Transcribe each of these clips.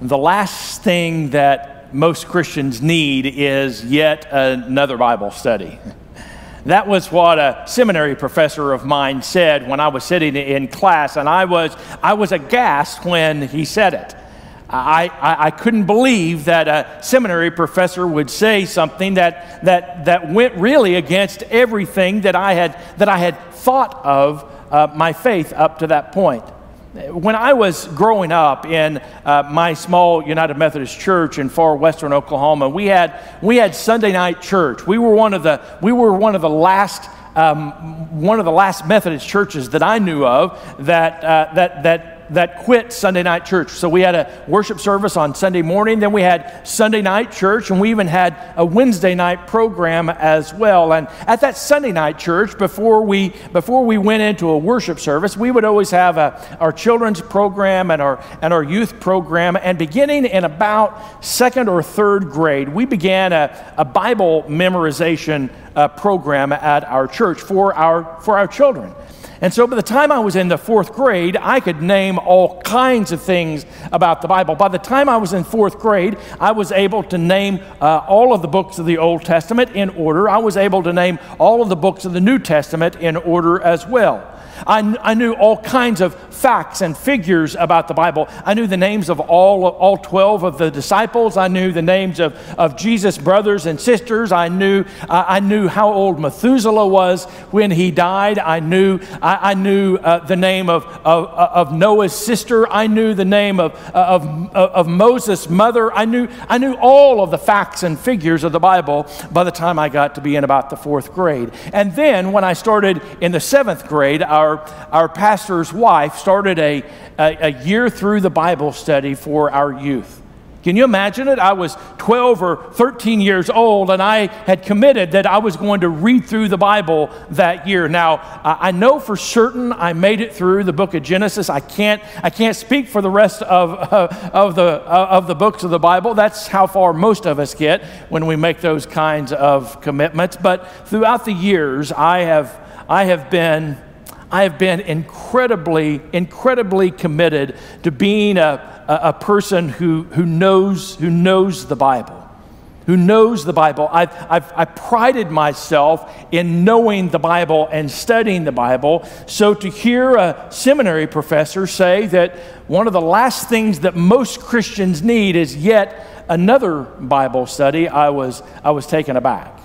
the last thing that most Christians need is yet another Bible study. That was what a seminary professor of mine said when I was sitting in class, and I was, I was aghast when he said it. I, I, I, couldn't believe that a seminary professor would say something that, that, that went really against everything that I had, that I had thought of uh, my faith up to that point. When I was growing up in uh, my small United Methodist church in far western Oklahoma, we had, we had Sunday night church. We were one of the, we were one of the last um, one of the last Methodist churches that I knew of that, uh, that, that that quit Sunday night church. So we had a worship service on Sunday morning, then we had Sunday night church, and we even had a Wednesday night program as well. And at that Sunday night church, before we before we went into a worship service, we would always have a, our children's program and our and our youth program. And beginning in about second or third grade, we began a, a Bible memorization uh, program at our church for our for our children. And so by the time I was in the fourth grade, I could name all kinds of things about the Bible. By the time I was in fourth grade, I was able to name uh, all of the books of the Old Testament in order. I was able to name all of the books of the New Testament in order as well. I, I knew all kinds of facts and figures about the Bible. I knew the names of all, all 12 of the disciples. I knew the names of, of Jesus' brothers and sisters. I knew, uh, I knew how old Methuselah was when he died. I knew, I, I knew uh, the name of, of, of, Noah's sister. I knew the name of, of, of Moses' mother. I knew, I knew all of the facts and figures of the Bible by the time I got to be in about the fourth grade. And then when I started in the seventh grade, our our, our pastor's wife started a, a, a year through the Bible study for our youth. Can you imagine it? I was 12 or 13 years old and I had committed that I was going to read through the Bible that year. Now, I know for certain I made it through the book of Genesis. I can't, I can't speak for the rest of, uh, of, the, uh, of the books of the Bible. That's how far most of us get when we make those kinds of commitments. But throughout the years, I have, I have been I have been incredibly, incredibly committed to being a, a, a person who, who, knows, who knows the Bible who knows the Bible. I've, I've, I prided myself in knowing the Bible and studying the Bible. So to hear a seminary professor say that one of the last things that most Christians need is yet another Bible study, I was, I was taken aback.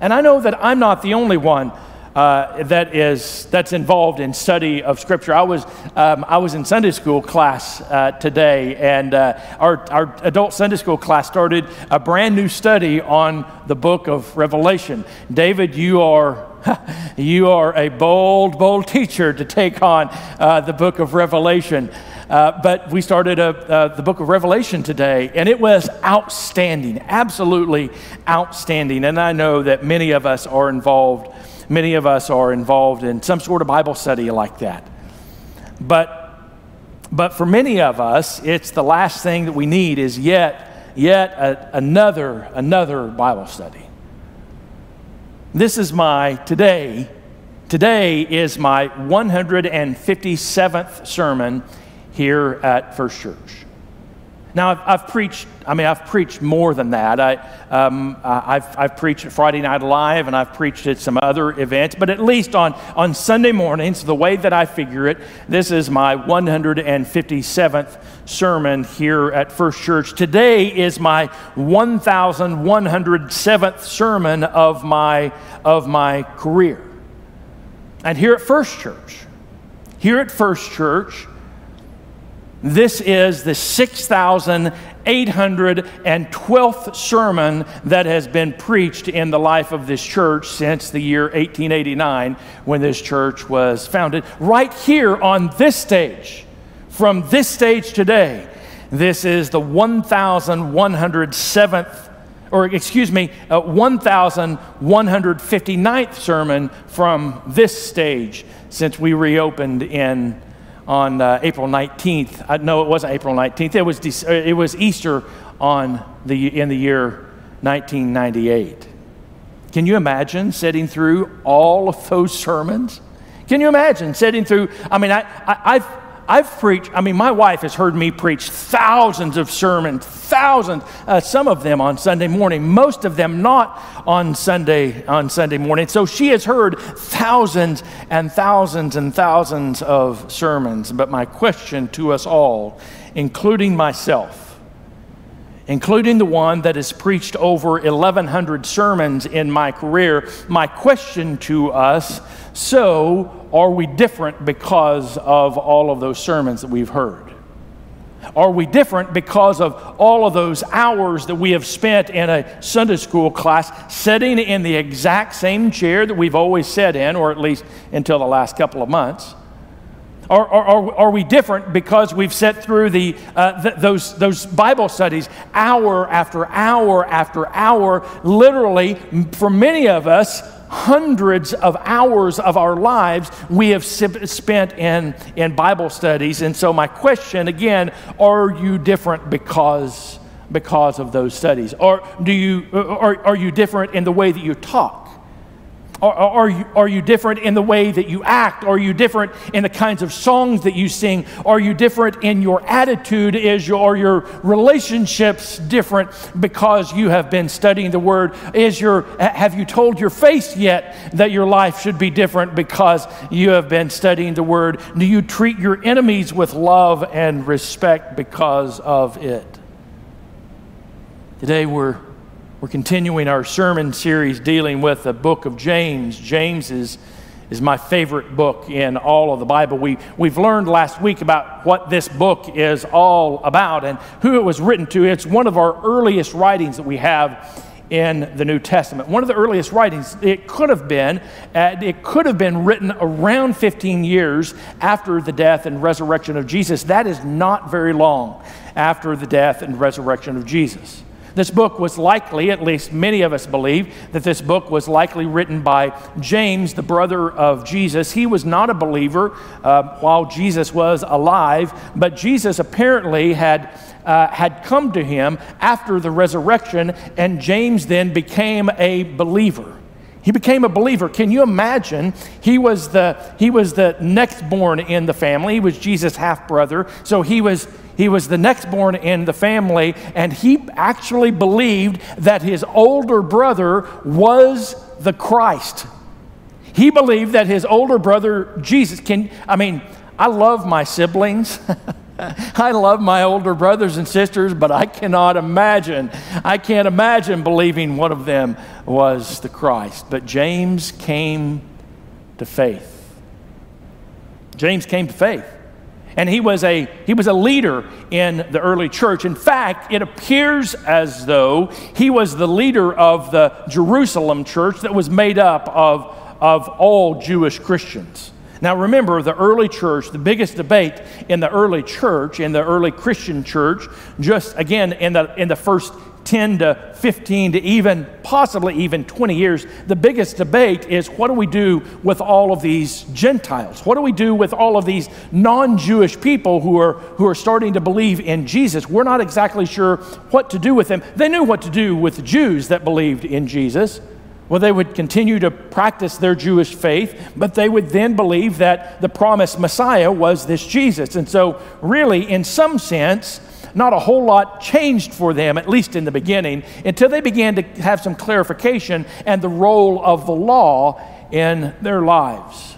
And I know that I'm not the only one uh, that is that's involved in study of Scripture. I was um, I was in Sunday school class uh, today, and uh, our our adult Sunday school class started a brand new study on the book of Revelation. David, you are. you are a bold, bold teacher to take on uh, the book of Revelation. Uh, but we started a, uh, the book of Revelation today, and it was outstanding, absolutely outstanding. And I know that many of us are involved many of us are involved in some sort of Bible study like that. But, but for many of us, it's the last thing that we need is yet, yet a, another, another Bible study. This is my today. Today is my 157th sermon here at First Church. Now, I've, I've, preached, I mean, I've preached more than that. I, um, I've, I've preached at Friday Night Live and I've preached at some other events, but at least on, on Sunday mornings, the way that I figure it, this is my 157th sermon here at First Church. Today is my 1,107th sermon of my, of my career. And here at First Church, here at First Church, this is the 6,812th sermon that has been preached in the life of this church since the year 1889 when this church was founded. Right here on this stage, from this stage today, this is the 1,107th or excuse me, uh, 1,159th sermon from this stage since we reopened in on uh, April 19th. Uh, no, it wasn't April 19th. It was, De- uh, it was Easter on the, in the year 1998. Can you imagine sitting through all of those sermons? Can you imagine sitting through? I mean, I, I, I've, I've preached, I mean, my wife has heard me preach thousands of sermons, thousands, uh, some of them on Sunday morning, most of them not on Sunday, on Sunday morning. So she has heard thousands and thousands and thousands of sermons. But my question to us all, including myself, including the one that has preached over 1,100 sermons in my career. My question to us so, are we different because of all of those sermons that we've heard? Are we different because of all of those hours that we have spent in a Sunday school class sitting in the exact same chair that we've always sat in, or at least until the last couple of months? Are, are, are we different because we've sat through the, uh, th- those, those Bible studies hour after hour after hour? Literally, for many of us, hundreds of hours of our lives we have spent in, in Bible studies. And so, my question again are you different because, because of those studies? Or do you, are, are you different in the way that you talk? Are, are, you, are you different in the way that you act? Are you different in the kinds of songs that you sing? Are you different in your attitude? Is your, are your relationships different because you have been studying the Word? Is your, have you told your face yet that your life should be different because you have been studying the Word? Do you treat your enemies with love and respect because of it? Today we're we're continuing our sermon series dealing with the book of James. James is, is my favorite book in all of the Bible. We, we've learned last week about what this book is all about and who it was written to. It's one of our earliest writings that we have in the New Testament. One of the earliest writings, it could have been, uh, it could have been written around 15 years after the death and resurrection of Jesus. That is not very long after the death and resurrection of Jesus. This book was likely, at least many of us believe, that this book was likely written by James, the brother of Jesus. He was not a believer uh, while Jesus was alive, but Jesus apparently had. Uh, had come to him after the resurrection, and James then became a believer. He became a believer. Can you imagine? He was the, he was the next born in the family. He was Jesus' half brother. So he was, he was the next born in the family, and he actually believed that his older brother was the Christ. He believed that his older brother, Jesus, can, I mean, I love my siblings. I love my older brothers and sisters, but I cannot imagine, I can't imagine believing one of them was the Christ. But James came to faith. James came to faith and he was a he was a leader in the early church in fact it appears as though he was the leader of the jerusalem church that was made up of of all jewish christians now remember the early church the biggest debate in the early church in the early christian church just again in the in the first 10 to 15 to even possibly even 20 years, the biggest debate is what do we do with all of these Gentiles? What do we do with all of these non Jewish people who are, who are starting to believe in Jesus? We're not exactly sure what to do with them. They knew what to do with the Jews that believed in Jesus. Well, they would continue to practice their Jewish faith, but they would then believe that the promised Messiah was this Jesus. And so, really, in some sense, not a whole lot changed for them, at least in the beginning, until they began to have some clarification and the role of the law in their lives.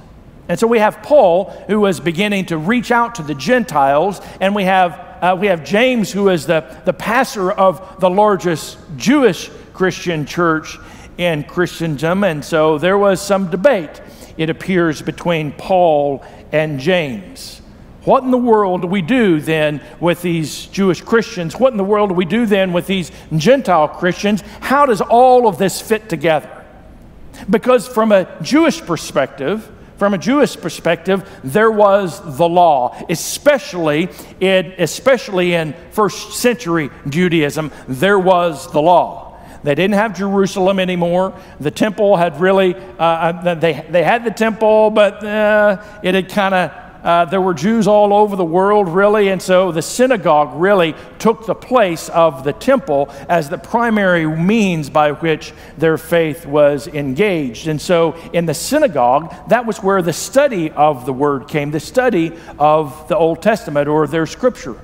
And so we have Paul, who was beginning to reach out to the Gentiles, and we have, uh, we have James, who is the, the pastor of the largest Jewish Christian church in Christendom. And so there was some debate, it appears, between Paul and James. What in the world do we do then with these Jewish Christians? What in the world do we do then with these Gentile Christians? How does all of this fit together? Because from a Jewish perspective, from a Jewish perspective, there was the law, especially in, especially in first century Judaism, there was the law. They didn't have Jerusalem anymore. The temple had really, uh, uh they, they had the temple, but uh, it had kind of uh, there were Jews all over the world, really, and so the synagogue really took the place of the temple as the primary means by which their faith was engaged. And so in the synagogue, that was where the study of the word came, the study of the Old Testament or their scripture.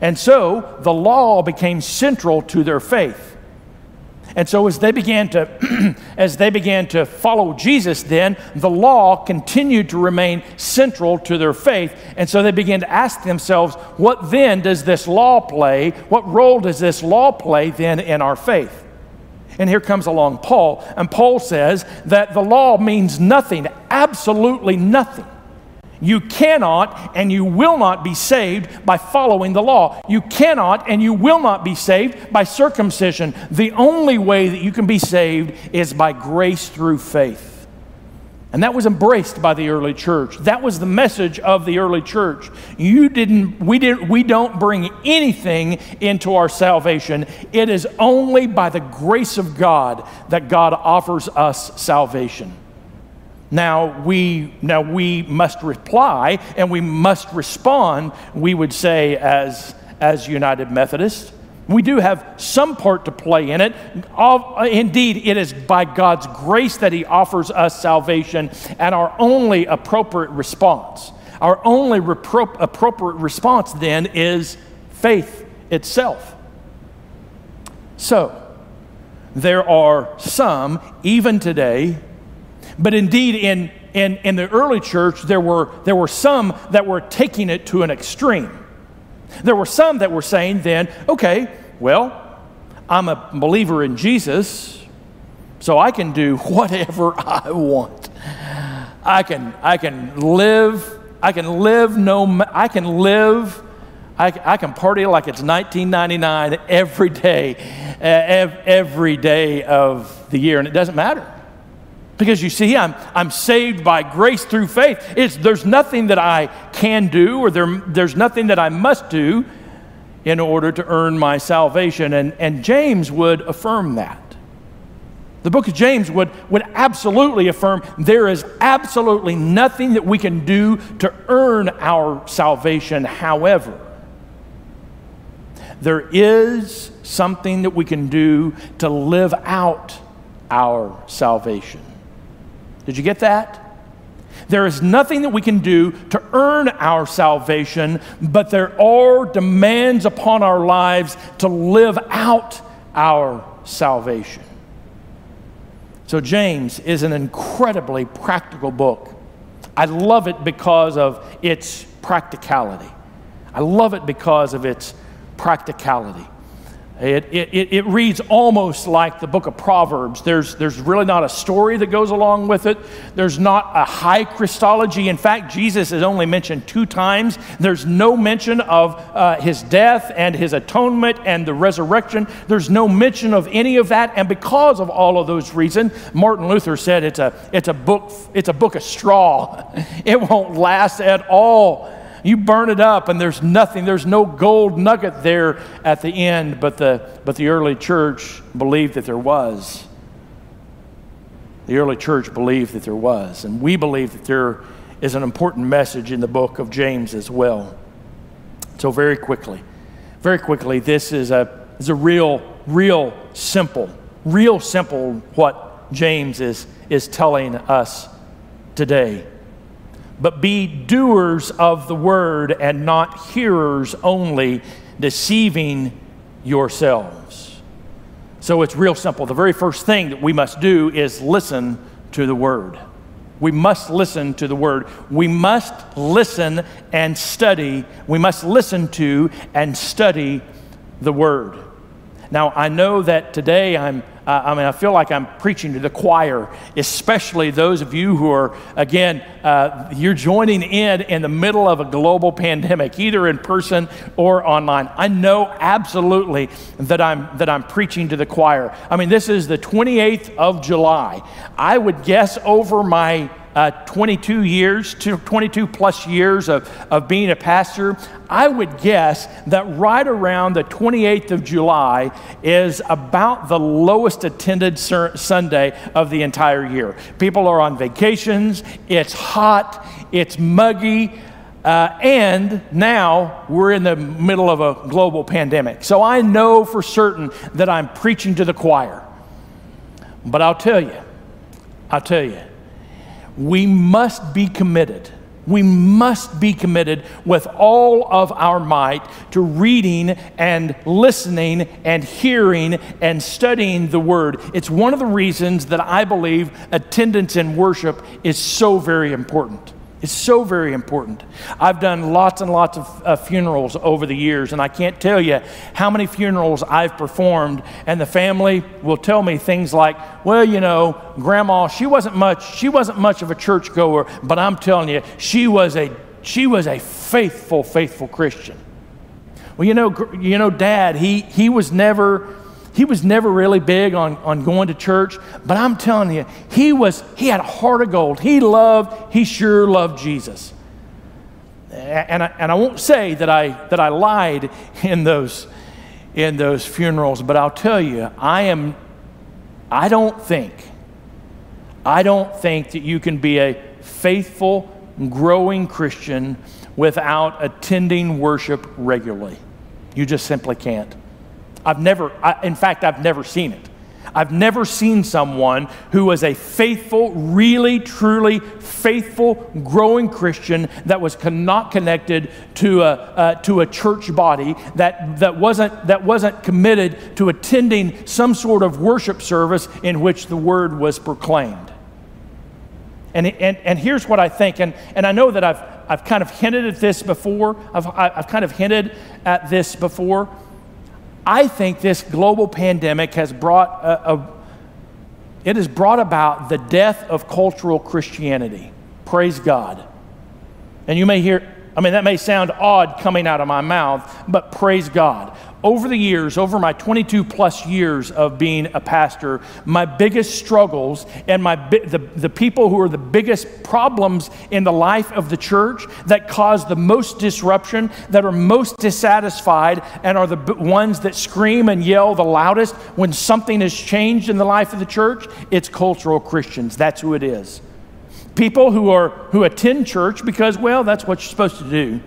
And so the law became central to their faith. And so as they began to as they began to follow Jesus then the law continued to remain central to their faith. And so they began to ask themselves what then does this law play? What role does this law play then in our faith? And here comes along Paul and Paul says that the law means nothing absolutely nothing you cannot and you will not be saved by following the law. You cannot and you will not be saved by circumcision. The only way that you can be saved is by grace through faith. And that was embraced by the early church. That was the message of the early church. You didn't we didn't we don't bring anything into our salvation. It is only by the grace of God that God offers us salvation. Now we, now we must reply and we must respond, we would say, as, as United Methodists. We do have some part to play in it. Indeed, it is by God's grace that He offers us salvation, and our only appropriate response, our only repro- appropriate response then is faith itself. So, there are some, even today, but indeed, in, in, in the early church, there were, there were some that were taking it to an extreme. There were some that were saying then, okay, well, I'm a believer in Jesus, so I can do whatever I want. I can, I can live, I can live no, I can live, I, I can party like it's 1999 every day, every day of the year, and it doesn't matter. Because you see, I'm, I'm saved by grace through faith. It's, there's nothing that I can do or there, there's nothing that I must do in order to earn my salvation. And, and James would affirm that. The book of James would, would absolutely affirm there is absolutely nothing that we can do to earn our salvation. However, there is something that we can do to live out our salvation. Did you get that? There is nothing that we can do to earn our salvation, but there are demands upon our lives to live out our salvation. So, James is an incredibly practical book. I love it because of its practicality. I love it because of its practicality. It, it, it reads almost like the book of Proverbs. There's, there's really not a story that goes along with it. There's not a high Christology. In fact, Jesus is only mentioned two times. There's no mention of uh, his death and his atonement and the resurrection. There's no mention of any of that. And because of all of those reasons, Martin Luther said it's a, it's a, book, it's a book of straw. It won't last at all. You burn it up, and there's nothing, there's no gold nugget there at the end, but the, but the early church believed that there was. The early church believed that there was. And we believe that there is an important message in the book of James as well. So, very quickly, very quickly, this is a, is a real, real simple, real simple what James is, is telling us today but be doers of the word and not hearers only, deceiving yourselves. So it's real simple. The very first thing that we must do is listen to the word. We must listen to the word. We must listen and study. We must listen to and study the word. Now, I know that today I'm, uh, I mean, I feel like I'm preaching to the choir, especially those of you who are, again, uh, you're joining in in the middle of a global pandemic, either in person or online. I know absolutely that I'm, that I'm preaching to the choir. I mean, this is the 28th of July. I would guess over my uh, 22 years, 22 plus years of, of being a pastor, I would guess that right around the 28th of July is about the lowest attended sur- Sunday of the entire year. People are on vacations, it's hot, it's muggy. Uh, and now we're in the middle of a global pandemic. So I know for certain that I'm preaching to the choir. But I'll tell you, I'll tell you, we must be committed. We must be committed with all of our might to reading and listening and hearing and studying the Word. It's one of the reasons that I believe attendance in worship is so very important. It's so very important. I've done lots and lots of uh, funerals over the years, and I can't tell you how many funerals I've performed, and the family will tell me things like, "Well, you know, Grandma, she wasn't much. She wasn't much of a churchgoer, but I'm telling you, she was a she was a faithful, faithful Christian." Well, you know, you know, Dad, he he was never he was never really big on, on going to church, but I'm telling you, he was he had a heart of gold. He loved, he sure loved Jesus. And I, and I won't say that I that I lied in those in those funerals, but I'll tell you, I am I don't think I don't think that you can be a faithful, growing Christian without attending worship regularly. You just simply can't. I've never, I, in fact, I've never seen it. I've never seen someone who was a faithful, really, truly faithful, growing Christian that was not connected to a, uh, to a church body, that, that, wasn't, that wasn't committed to attending some sort of worship service in which the word was proclaimed. And, and, and here's what I think, and, and I know that I've, I've kind of hinted at this before, I've, I've kind of hinted at this before. I think this global pandemic has brought a, a, it has brought about the death of cultural Christianity. Praise God. And you may hear, I mean, that may sound odd coming out of my mouth, but praise God over the years, over my 22 plus years of being a pastor, my biggest struggles and my the, the people who are the biggest problems in the life of the church that cause the most disruption, that are most dissatisfied, and are the ones that scream and yell the loudest when something has changed in the life of the church, it's cultural Christians. That's who it is. People who are who attend church because, well, that's what you're supposed to do.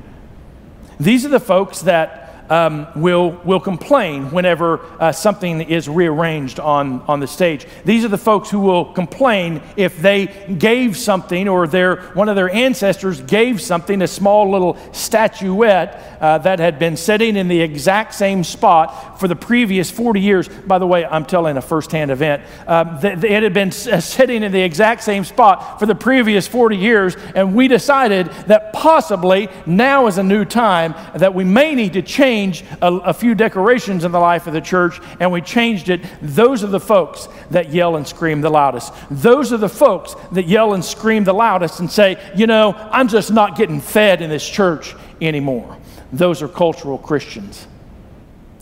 These are the folks that um, will, will complain whenever uh, something is rearranged on, on the stage. These are the folks who will complain if they gave something or their, one of their ancestors gave something, a small little statuette uh, that had been sitting in the exact same spot for the previous 40 years. By the way, I'm telling a firsthand event. Um, th- it had been s- uh, sitting in the exact same spot for the previous 40 years, and we decided that possibly now is a new time that we may need to change change a, a few decorations in the life of the church and we changed it, those are the folks that yell and scream the loudest. Those are the folks that yell and scream the loudest and say, you know, I'm just not getting fed in this church anymore. Those are cultural Christians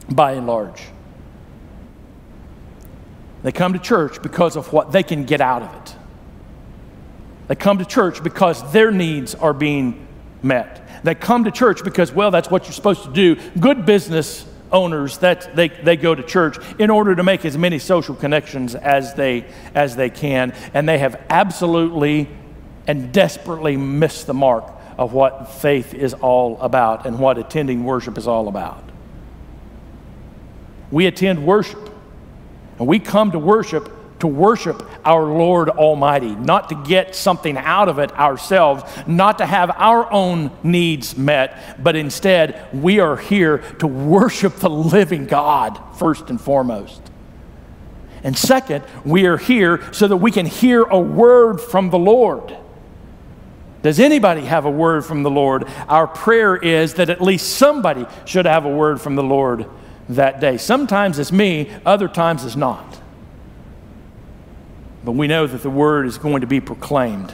by and large. They come to church because of what they can get out of it. They come to church because their needs are being met. They come to church because, well, that's what you're supposed to do. Good business owners that they, they go to church in order to make as many social connections as they as they can and they have absolutely and desperately missed the mark of what faith is all about and what attending worship is all about we attend worship and we come to worship to worship our Lord Almighty, not to get something out of it ourselves, not to have our own needs met, but instead we are here to worship the living God first and foremost. And second, we are here so that we can hear a word from the Lord. Does anybody have a word from the Lord? Our prayer is that at least somebody should have a word from the Lord that day. Sometimes it's me, other times it's not. But we know that the word is going to be proclaimed.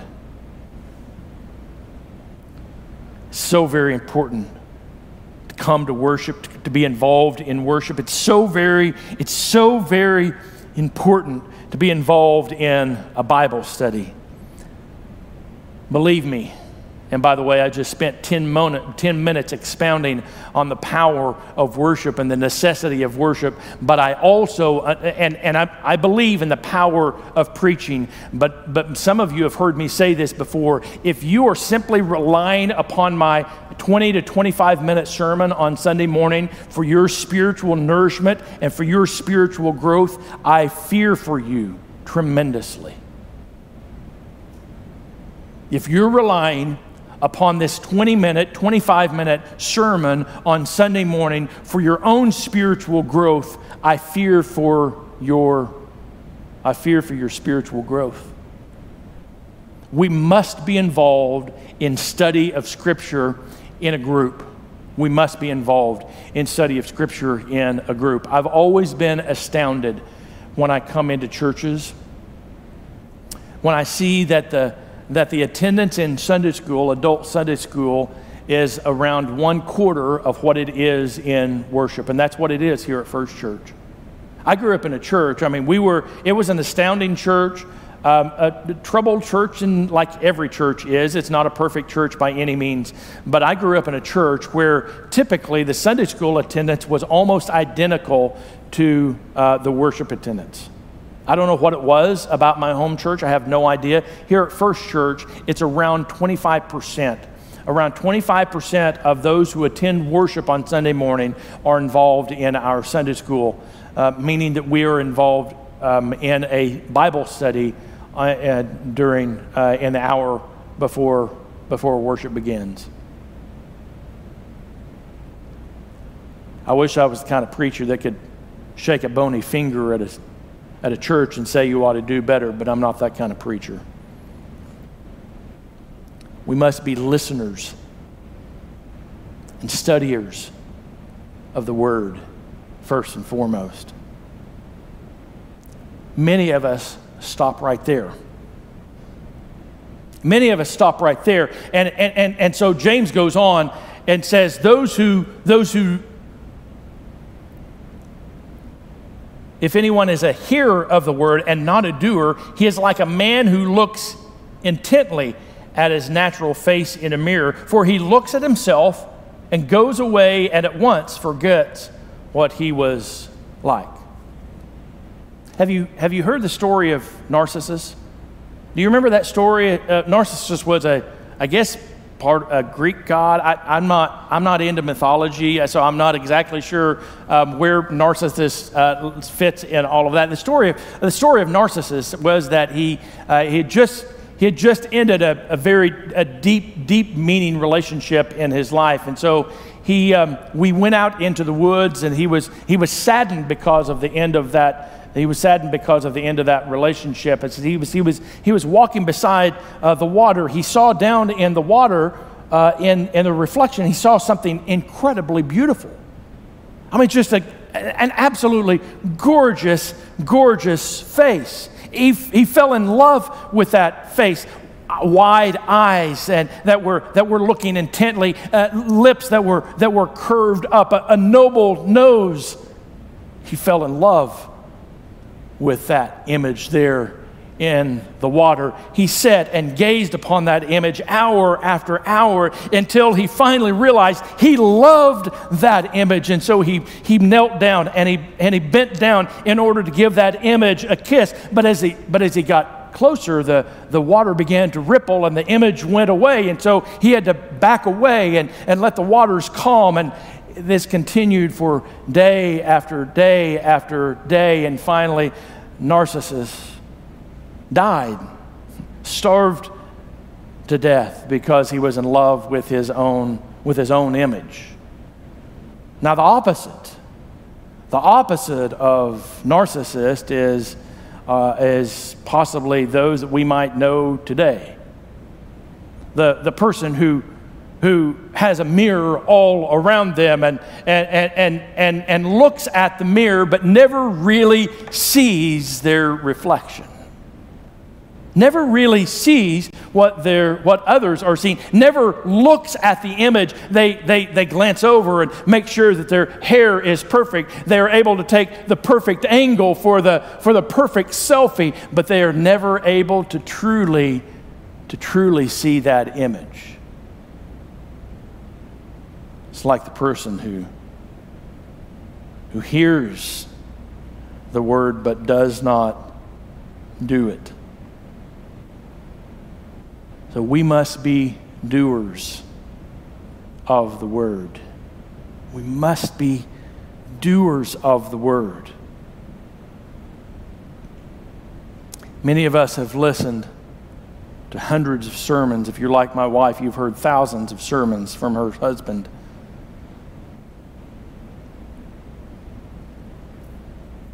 So very important to come to worship, to, be involved in worship. It's so very, it's so very important to be involved in a Bible study. Believe me, And by the way, I just spent 10, moment, 10, minutes expounding on the power of worship and the necessity of worship. But I also, uh, and, and I, I believe in the power of preaching. But, but some of you have heard me say this before. If you are simply relying upon my 20 to 25 minute sermon on Sunday morning for your spiritual nourishment and for your spiritual growth, I fear for you tremendously. If you're relying upon this 20 minute, 25 minute sermon on Sunday morning for your own spiritual growth, I fear for your I fear for your spiritual growth. We must be involved in study of scripture in a group. We must be involved in study of scripture in a group. I've always been astounded when I come into churches when I see that the that the attendance in Sunday school, adult Sunday school, is around one quarter of what it is in worship. And that's what it is here at First Church. I grew up in a church. I mean, we were, it was an astounding church, um, a troubled church, and like every church is. It's not a perfect church by any means. But I grew up in a church where typically the Sunday school attendance was almost identical to uh, the worship attendance. I don't know what it was about my home church. I have no idea. Here at First Church, it's around 25%. Around 25% of those who attend worship on Sunday morning are involved in our Sunday school, uh, meaning that we are involved um, in a Bible study uh, uh, during an hour before, before worship begins. I wish I was the kind of preacher that could shake a bony finger at a at a church and say you ought to do better, but I'm not that kind of preacher. We must be listeners and studiers of the Word, first and foremost. Many of us stop right there. Many of us stop right there. And, and, and, and so James goes on and says, Those who, those who If anyone is a hearer of the word and not a doer, he is like a man who looks intently at his natural face in a mirror, for he looks at himself and goes away and at once forgets what he was like. Have you, have you heard the story of Narcissus? Do you remember that story? Uh, Narcissus was a, I guess, part a Greek god. I, am not I'm not into mythology, so I'm not exactly sure um, where Narcissus uh, fits in all of that. The story of the story of Narcissus was that he uh, he had just he had just ended a, a very a deep deep meaning relationship in his life, and so he um, we went out into the woods, and he was he was saddened because of the end of that he was saddened because of the end of that relationship. As he was, he was, he was walking beside uh, the water. He saw down in the water, uh, in, in the reflection, he saw something incredibly beautiful. I mean, just a, an absolutely gorgeous, gorgeous face. He, he fell in love with that face wide eyes and that were that were looking intently, uh, lips that were that were curved up, a, a noble nose. He fell in love with that image there in the water. He sat and gazed upon that image hour after hour until he finally realized he loved that image. And so he, he knelt down and he, and he bent down in order to give that image a kiss. But as he, but as he got closer, the, the water began to ripple and the image went away. And so he had to back away and, and let the waters calm. And, this continued for day after day after day, and finally, Narcissus died, starved to death because he was in love with his own, with his own image. Now, the opposite, the opposite of narcissist is, uh, is possibly those that we might know today. The, the person who who has a mirror all around them and, and, and, and, and looks at the mirror but never really sees their reflection. Never really sees what, they what others are seeing, never looks at the image. They, they, they glance over and make sure that their hair is perfect. They are able to take the perfect angle for the, for the perfect selfie, but they are never able to truly, to truly see that image. It's like the person who, who hears the word but does not do it. So we must be doers of the word. We must be doers of the word. Many of us have listened to hundreds of sermons. If you're like my wife, you've heard thousands of sermons from her husband.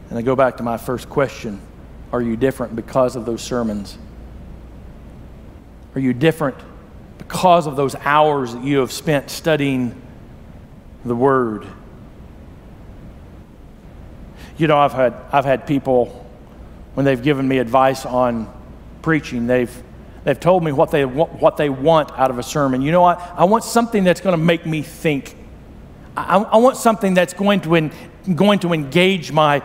And I go back to my first question Are you different because of those sermons? Are you different because of those hours that you have spent studying the Word? You know, I've had, I've had people, when they've given me advice on preaching, they've, they've told me what they, what they want out of a sermon. You know what? I want something that's going to make me think. I, I want something that's going to, in, going to engage my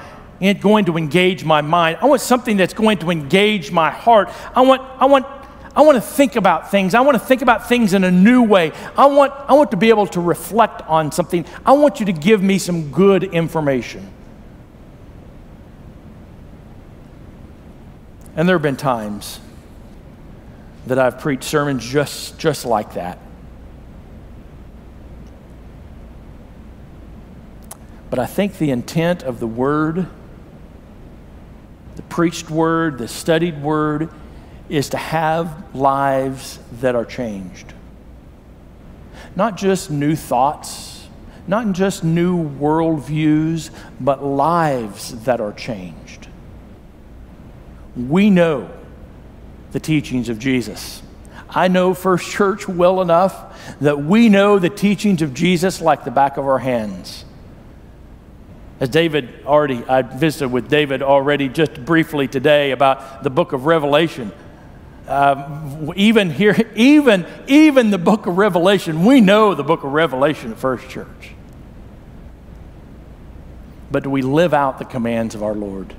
going to engage my mind. I want something that's going to engage my heart. I want, I want I want to think about things. I want to think about things in a new way. I want, I want to be able to reflect on something. I want you to give me some good information. And there have been times that I've preached sermons just, just like that. But I think the intent of the word, preached word, the studied word, is to have lives that are changed. Not just new thoughts, not just new worldviews, but lives that are changed. We know the teachings of Jesus. I know First Church well enough that we know the teachings of Jesus like the back of our hands. As David already, I visited with David already just briefly today about the book of Revelation. Um, even here, even, even the book of Revelation, we know the book of Revelation at First Church. But do we live out the commands of our Lord?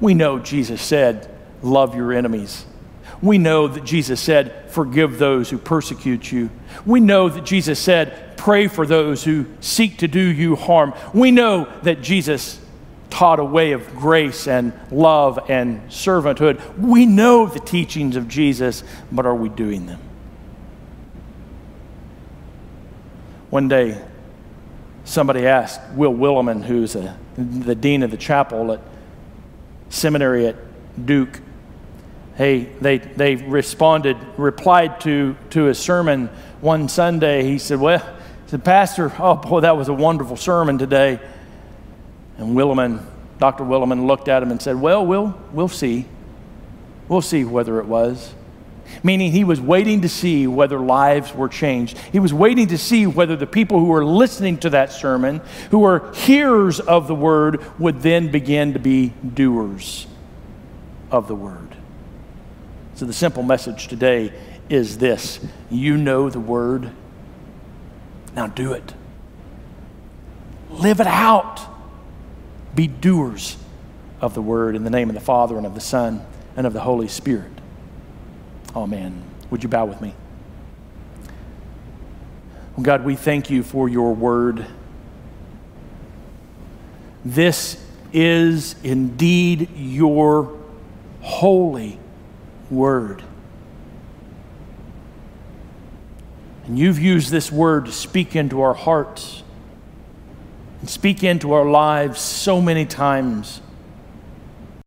We know Jesus said, Love your enemies. We know that Jesus said, Forgive those who persecute you. We know that Jesus said, Pray for those who seek to do you harm. We know that Jesus taught a way of grace and love and servanthood. We know the teachings of Jesus, but are we doing them? One day, somebody asked Will Willimon, who's a, the dean of the chapel at seminary at Duke, hey, they, they responded, replied to, to a sermon one Sunday. He said, Well, said, Pastor, oh boy, that was a wonderful sermon today. And Willimon, Dr. Willimon looked at him and said, Well, we'll, we'll see. We'll see whether it was. Meaning he was waiting to see whether lives were changed. He was waiting to see whether the people who were listening to that sermon, who were hearers of the word, would then begin to be doers of the word. So the simple message today is this you know the word, now do it. Live it out. Be doers of the word in the name of the Father and of the Son and of the Holy Spirit. Amen. Would you bow with me? God, we thank you for your word. This is indeed your holy word. And you've used this word to speak into our hearts and speak into our lives so many times.